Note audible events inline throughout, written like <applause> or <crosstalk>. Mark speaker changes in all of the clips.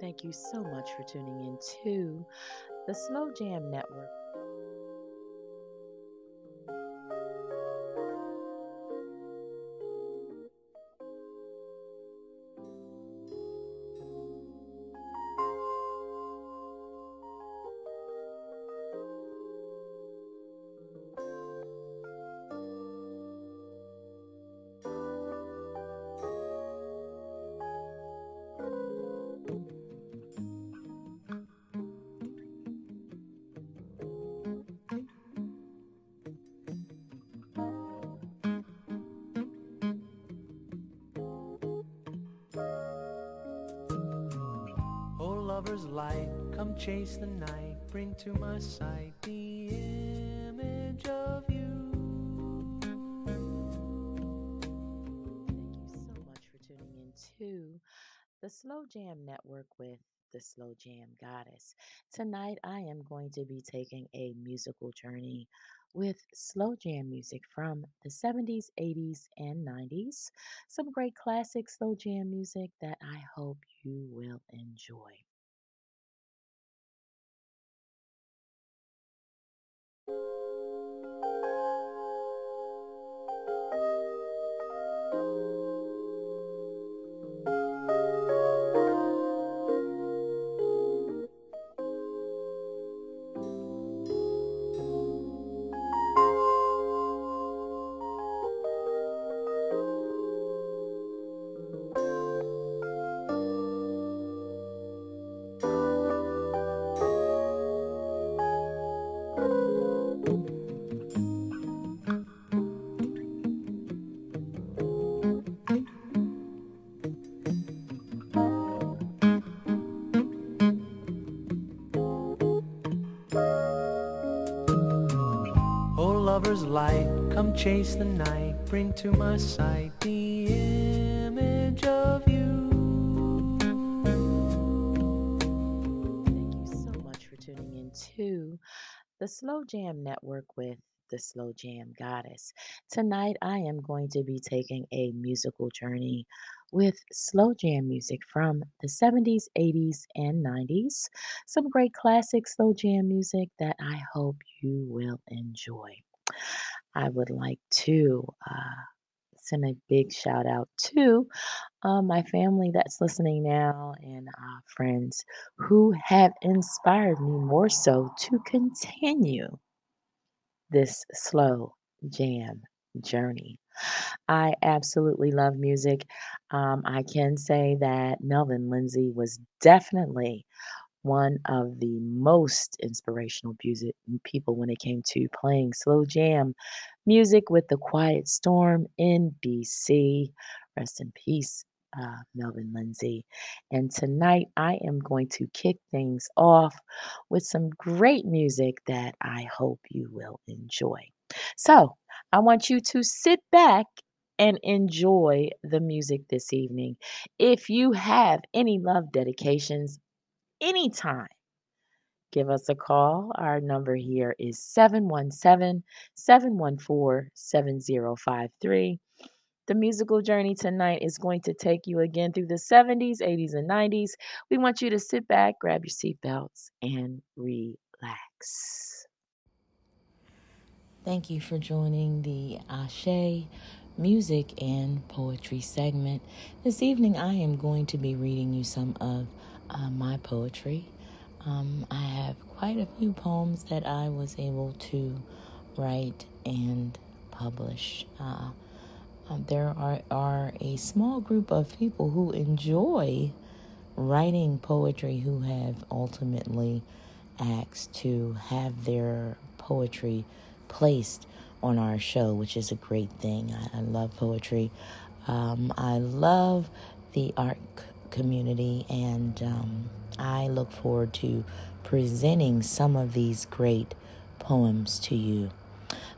Speaker 1: Thank you so much for tuning in to the Slow Jam Network.
Speaker 2: Chase the night, bring to my sight the image of you.
Speaker 1: Thank you so much for tuning in to the Slow Jam Network with the Slow Jam Goddess. Tonight, I am going to be taking a musical journey with slow jam music from the 70s, 80s, and 90s. Some great classic slow jam music that I hope you will enjoy.
Speaker 2: Lover's light, come chase the night, bring to my sight the image of you.
Speaker 1: Thank you so much for tuning in to the Slow Jam Network with the Slow Jam Goddess. Tonight, I am going to be taking a musical journey with slow jam music from the 70s, 80s, and 90s. Some great classic slow jam music that I hope you will enjoy. I would like to uh, send a big shout out to uh, my family that's listening now and uh, friends who have inspired me more so to continue this slow jam journey. I absolutely love music. Um, I can say that Melvin Lindsey was definitely one of the most inspirational music people when it came to playing slow jam music with the Quiet Storm in DC. Rest in peace, uh, Melvin Lindsey. And tonight I am going to kick things off with some great music that I hope you will enjoy. So I want you to sit back and enjoy the music this evening. If you have any love dedications, anytime, give us a call. Our number here is 717 714 7053. The musical journey tonight is going to take you again through the 70s, 80s, and 90s. We want you to sit back, grab your seatbelts, and relax. Thank you for joining the Ase' music and poetry segment. This evening, I am going to be reading you some of uh, my poetry. Um, I have quite a few poems that I was able to write and publish. Uh, um, there are, are a small group of people who enjoy writing poetry who have ultimately asked to have their poetry placed on our show, which is a great thing. I, I love poetry. Um, I love the art community, and um, I look forward to presenting some of these great poems to you.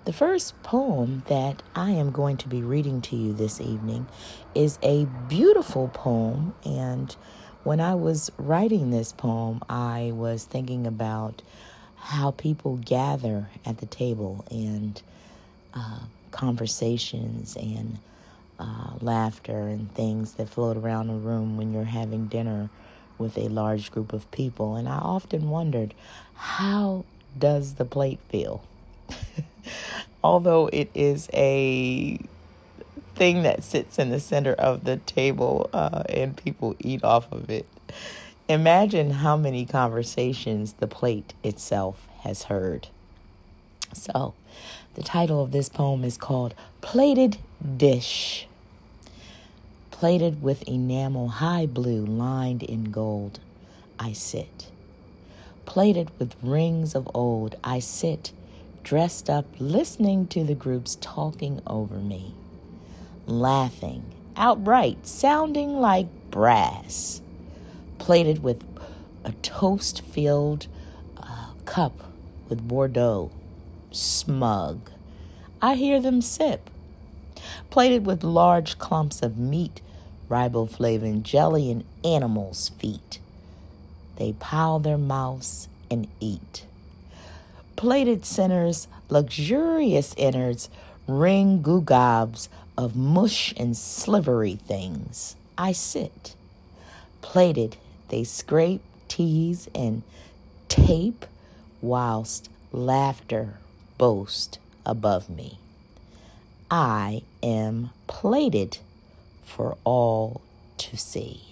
Speaker 1: The first poem that I am going to be reading to you this evening is a beautiful poem, and when I was writing this poem, I was thinking about how people gather at the table and uh, conversations and uh, laughter and things that float around the room when you're having dinner with a large group of people, and I often wondered how does the plate feel? <laughs> Although it is a thing that sits in the center of the table uh, and people eat off of it. Imagine how many conversations the plate itself has heard. So, the title of this poem is called Plated Dish. Plated with enamel high blue lined in gold, I sit. Plated with rings of old, I sit, dressed up, listening to the groups talking over me laughing, outright, sounding like brass, plated with a toast filled uh, cup with Bordeaux, smug. I hear them sip, plated with large clumps of meat, riboflavin jelly, and animals' feet. They pile their mouths and eat. Plated centers, luxurious innards, ring gugobs of mush and slivery things. I sit. Plated, they scrape, tease, and tape, whilst laughter boast above me. I am plated for all to see.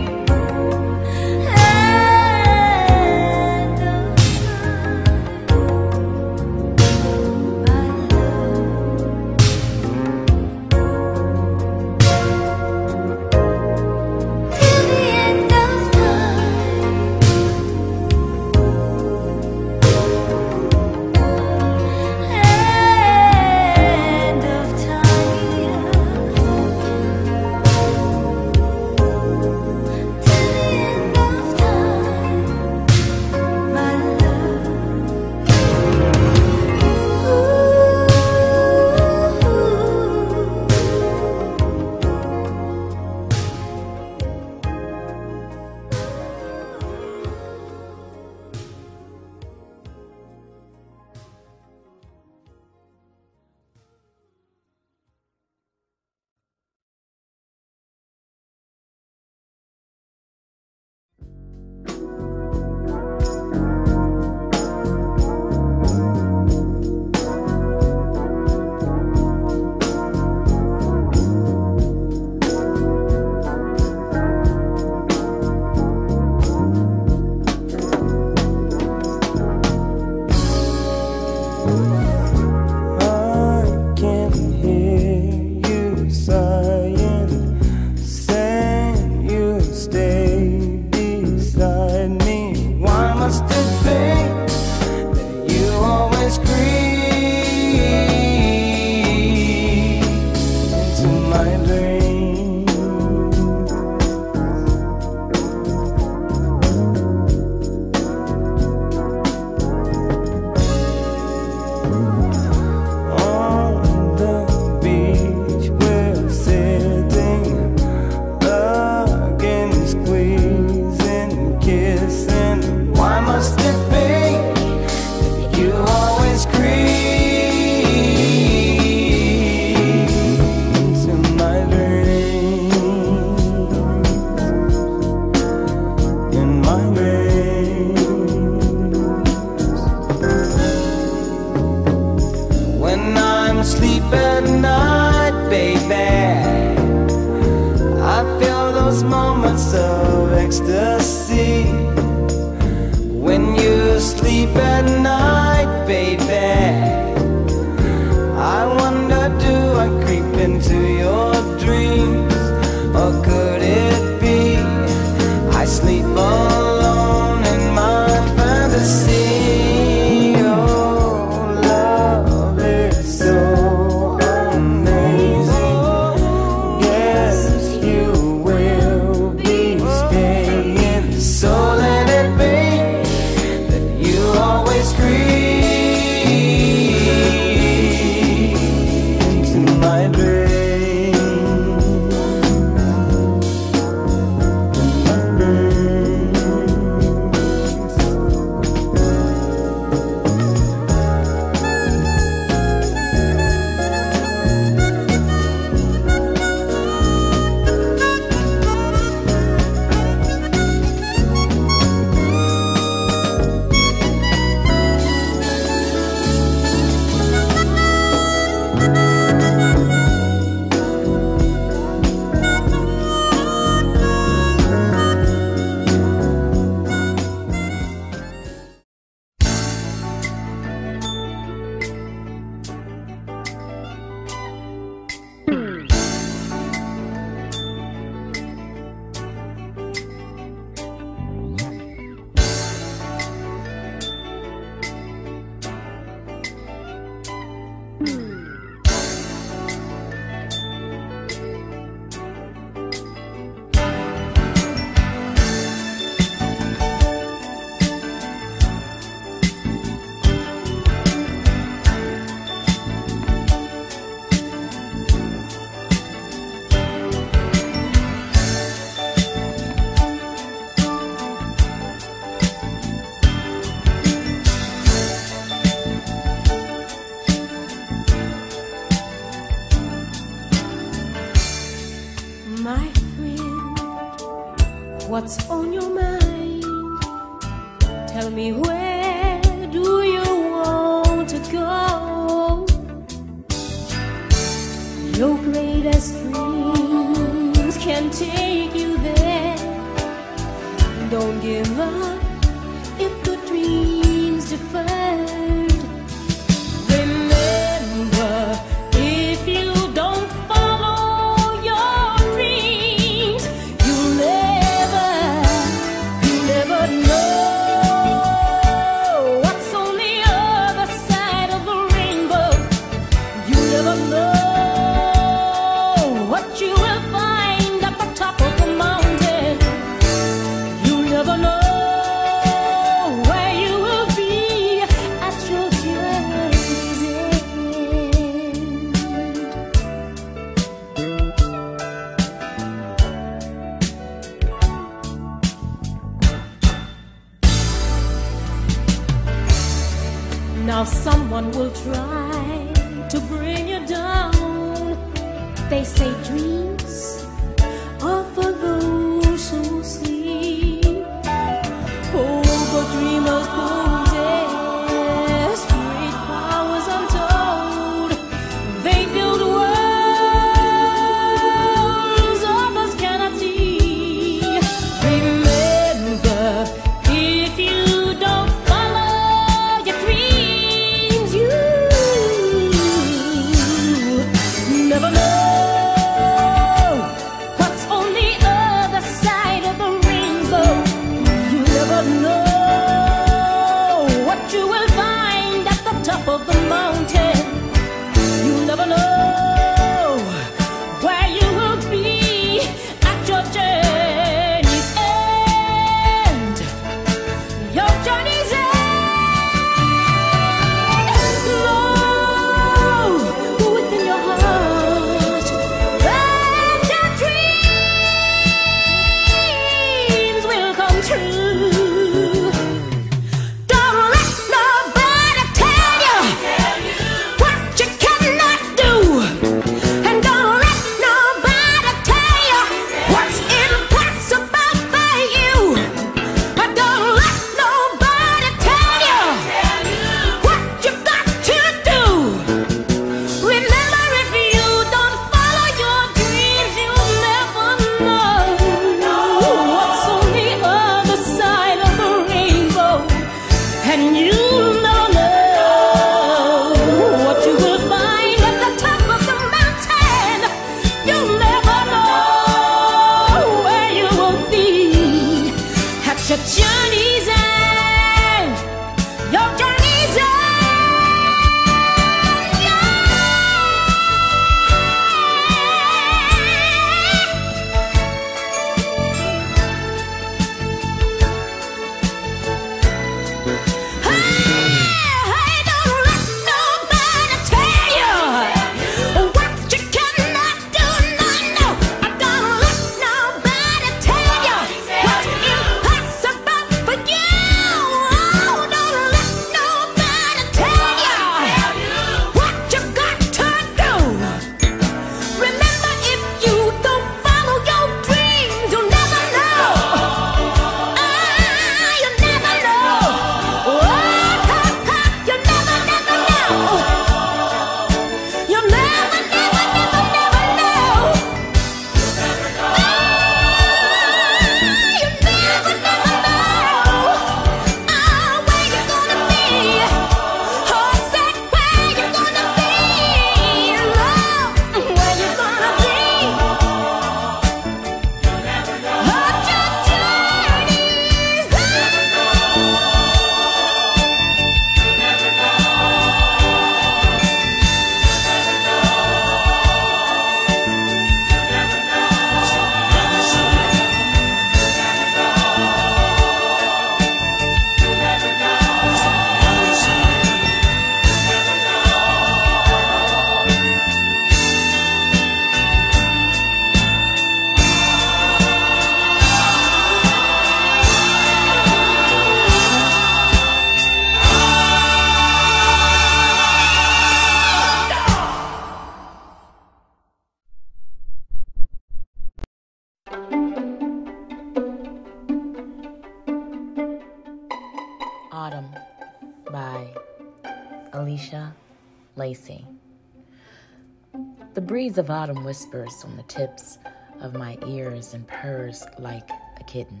Speaker 1: Autumn whispers on the tips of my ears and purrs like a kitten.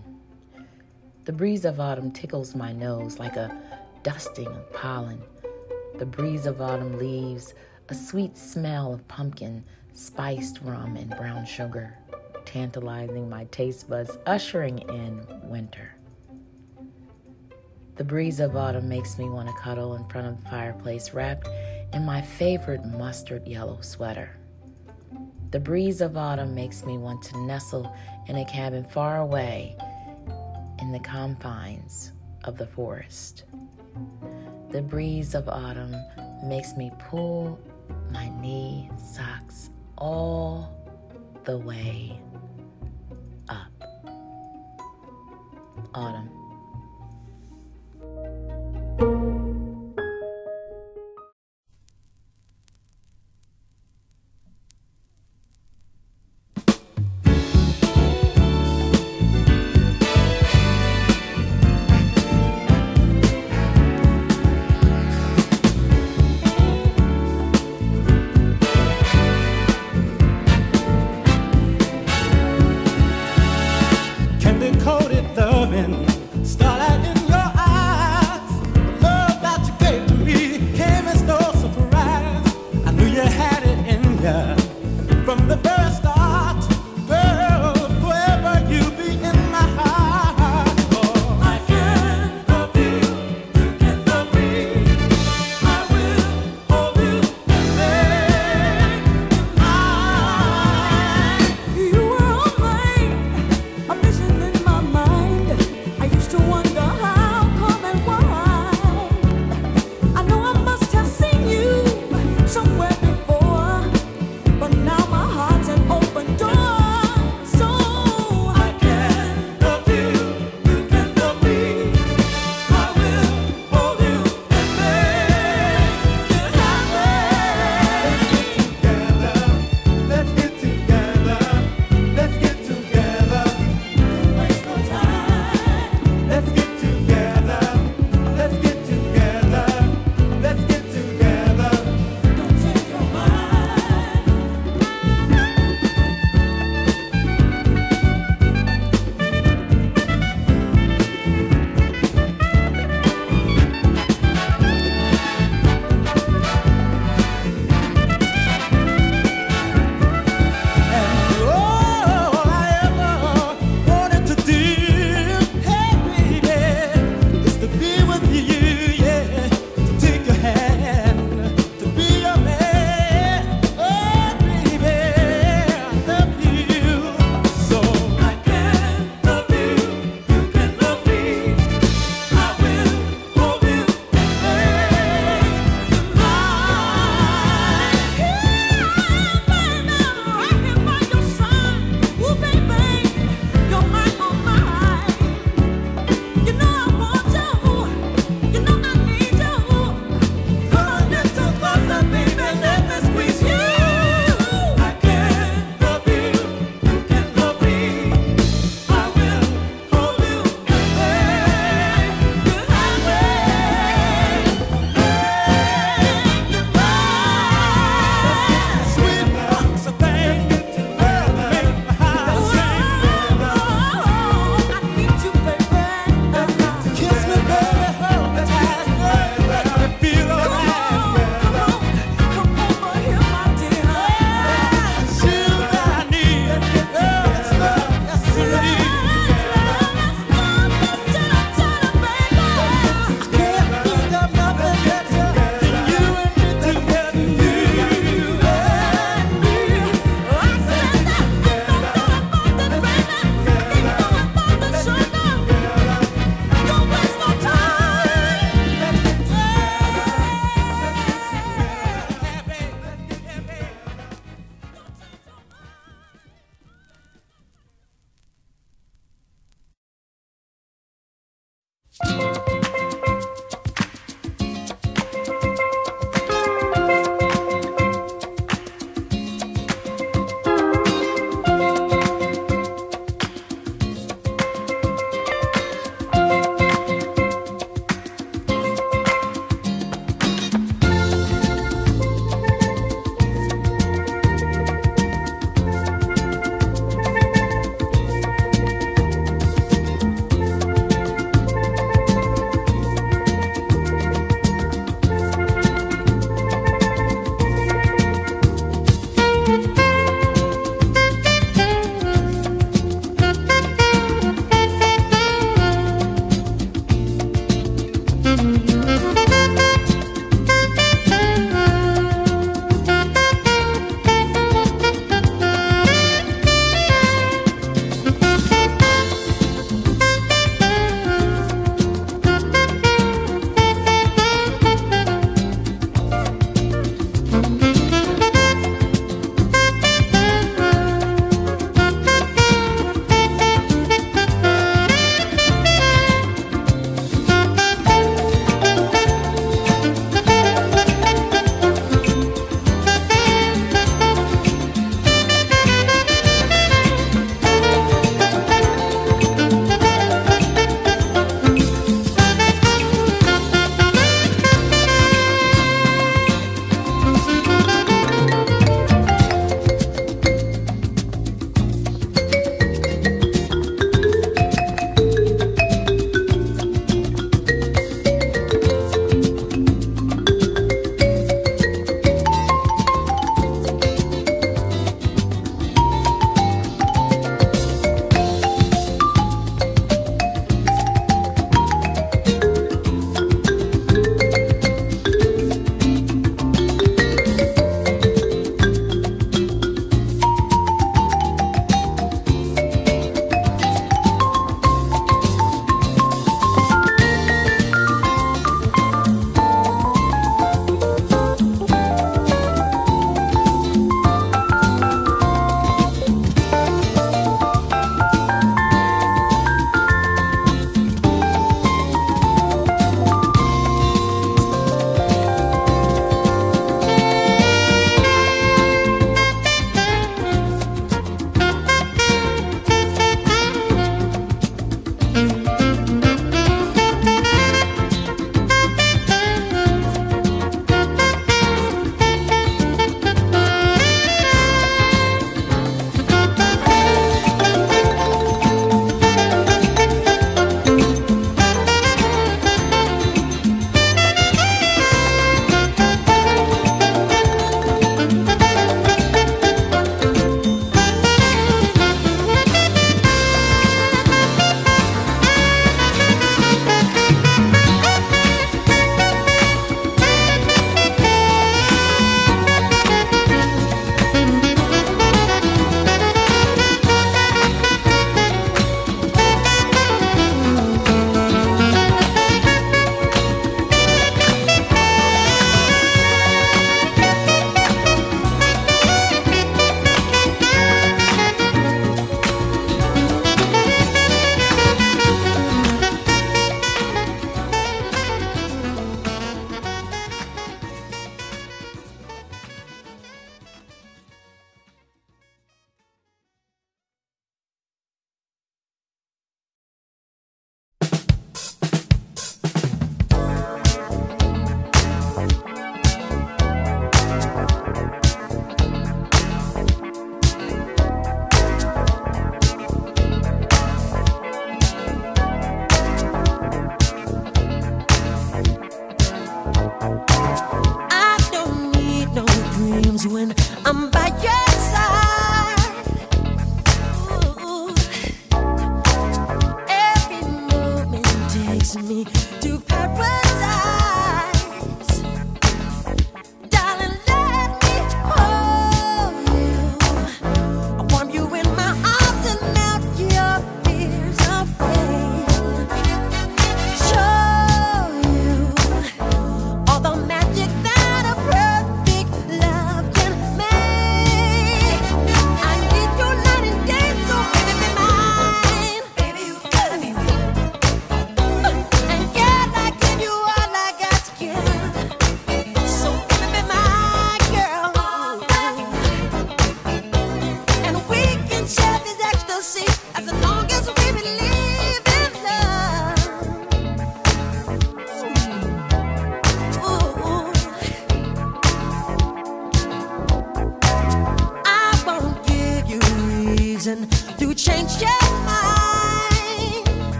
Speaker 1: The breeze of autumn tickles my nose like a dusting of pollen. The breeze of autumn leaves a sweet smell of pumpkin, spiced rum, and brown sugar, tantalizing my taste buds, ushering in winter. The breeze of autumn makes me want to cuddle in front of the fireplace, wrapped in my favorite mustard yellow sweater. The breeze of autumn makes me want to nestle in a cabin far away in the confines of the forest. The breeze of autumn makes me pull my knee socks all the way up. Autumn.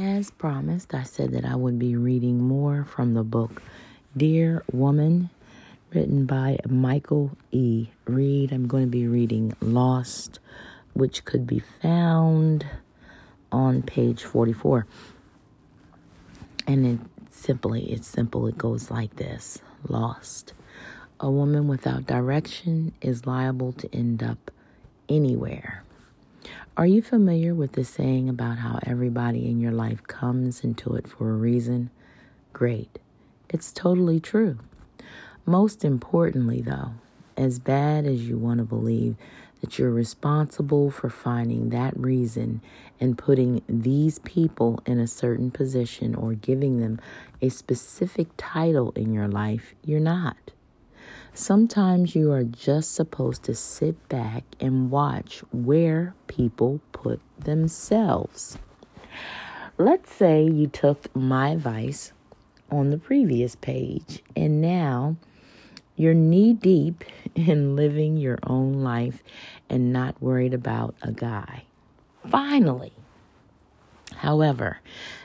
Speaker 1: As promised, I said that I would be reading more from the book Dear Woman, written by Michael E. Reed. I'm going to be reading Lost, which could be found on page 44. And it simply, it's simple. It goes like this Lost. A woman without direction is liable to end up anywhere. Are you familiar with the saying about how everybody in your life comes into it for a reason? Great. It's totally true. Most importantly, though, as bad as you want to believe that you're responsible for finding that reason and putting these people in a certain position or giving them a specific title in your life, you're not. Sometimes you are just supposed to sit back and watch where people put themselves. Let's say you took my advice on the previous page and now you're knee deep <laughs> in living your own life and not worried about a guy. Finally. However,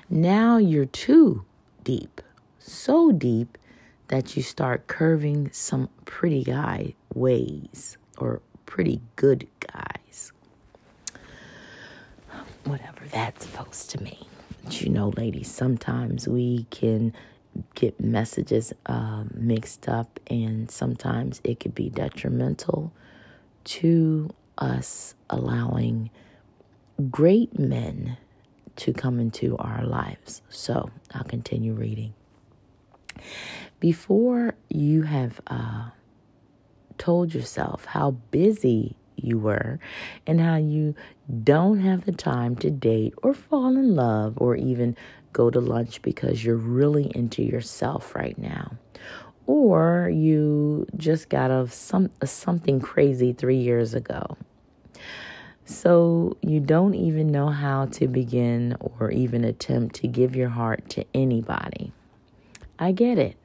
Speaker 1: now you're too deep, so deep that you start curving some pretty guy ways or pretty good guys. Whatever that's supposed to mean. But you know, ladies, sometimes we can get messages uh, mixed up, and sometimes it could be detrimental to us allowing great men to come into our lives. So I'll continue reading. Before you have uh, told yourself how busy you were and how you don't have the time to date or fall in love or even go to lunch because you're really into yourself right now. Or you just got of some something crazy 3 years ago. So you don't even know how to begin or even attempt to give your heart to anybody. I get it.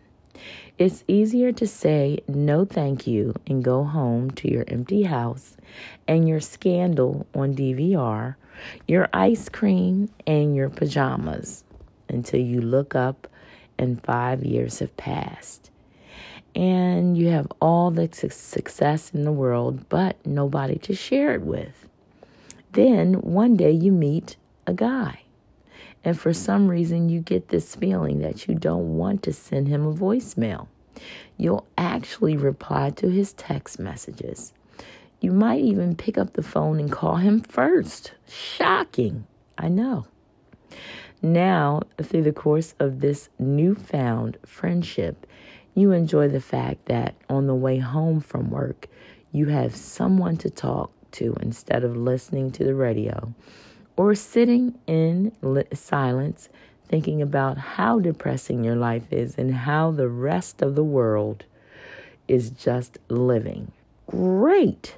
Speaker 1: It's easier to say no thank you and go home to your empty house and your scandal on DVR, your ice cream, and your pajamas until you look up and five years have passed. And you have all the su- success in the world, but nobody to share it with. Then one day you meet a guy. And for some reason, you get this feeling that you don't want to send him a voicemail. You'll actually reply to his text messages. You might even pick up the phone and call him first. Shocking, I know. Now, through the course of this newfound friendship, you enjoy the fact that on the way home from work, you have someone to talk to instead of listening to the radio or sitting in silence thinking about how depressing your life is and how the rest of the world is just living. Great.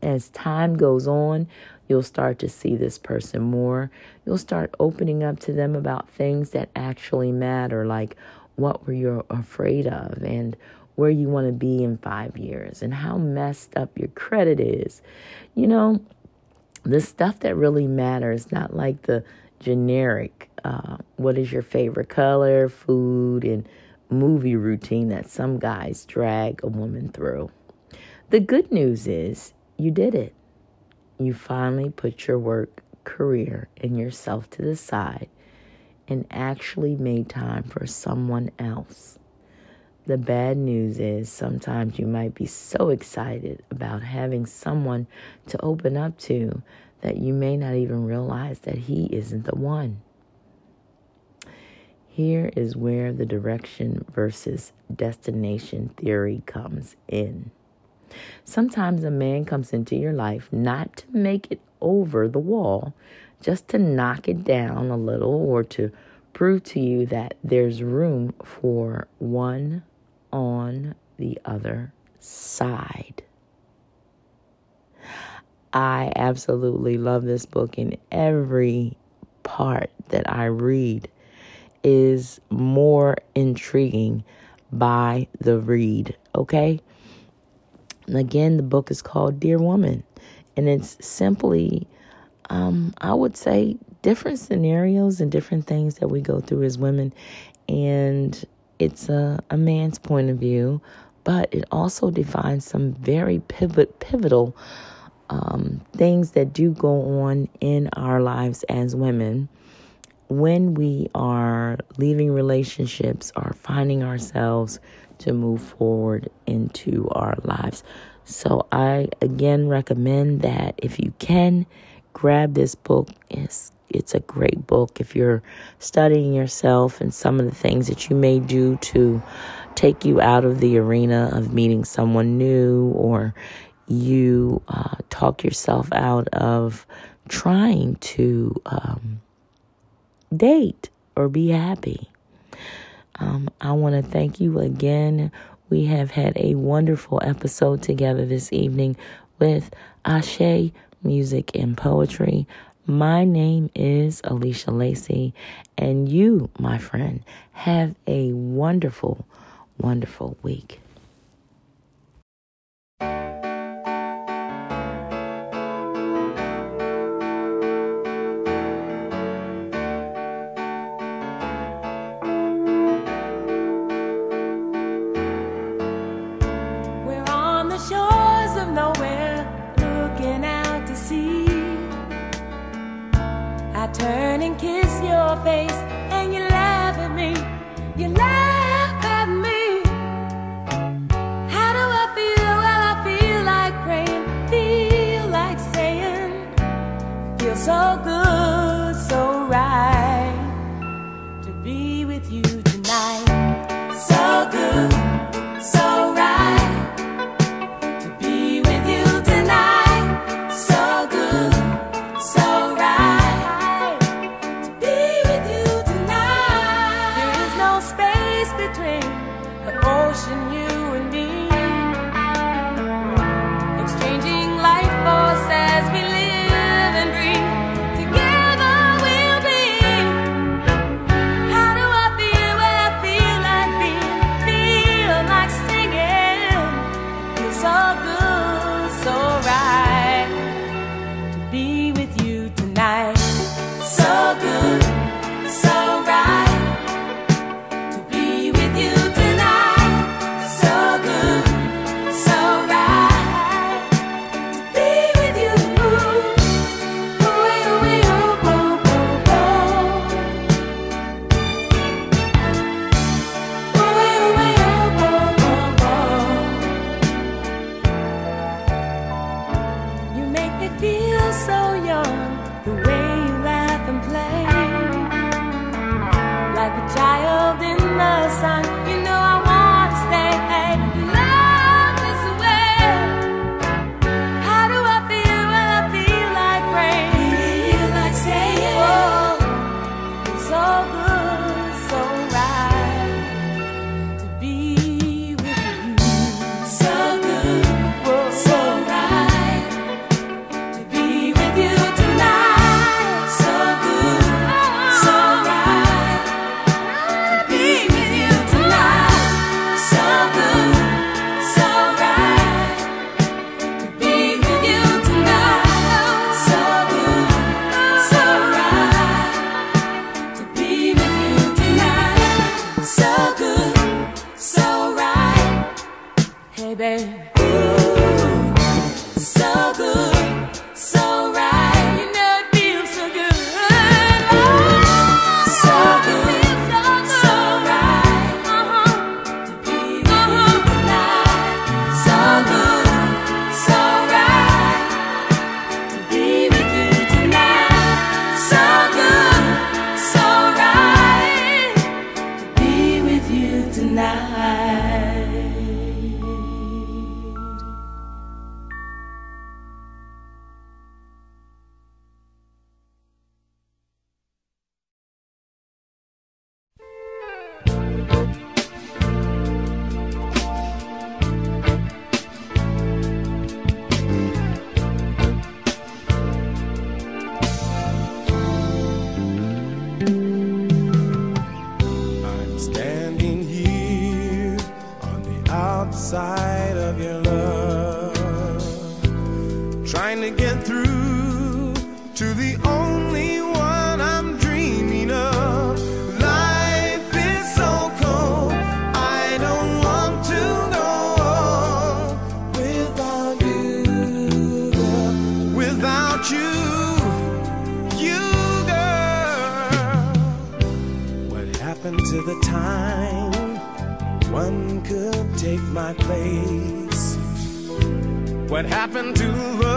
Speaker 1: As time goes on, you'll start to see this person more. You'll start opening up to them about things that actually matter, like what were you afraid of and where you want to be in five years and how messed up your credit is. You know, the stuff that really matters, not like the generic, uh, what is your favorite color, food, and movie routine that some guys drag a woman through. The good news is you did it. You finally put your work, career, and yourself to the side and actually made time for someone else. The bad news is sometimes you might be so excited about having someone to open up to that you may not even realize that he isn't the one. Here is where the direction versus destination theory comes in. Sometimes a man comes into your life not to make it over the wall, just to knock it down a little or to prove to you that there's room for one on the other side. I absolutely love this book, and every part that I read is more intriguing by the read. Okay? And again, the book is called Dear Woman, and it's simply, um, I would say, different scenarios and different things that we go through as women. And it's a, a man's point of view, but it also defines some very pivot, pivotal um, things that do go on in our lives as women when we are leaving relationships or finding ourselves to move forward into our lives. So, I again recommend that if you can, grab this book. It's it's a great book if you're studying yourself and some of the things that you may do to take you out of the arena of meeting someone new or you uh, talk yourself out of trying to um, date or be happy. Um, I want to thank you again. We have had a wonderful episode together this evening with Ase' Music and Poetry. My name is Alicia Lacy, and you, my friend, have a wonderful, wonderful week.
Speaker 3: Happened to love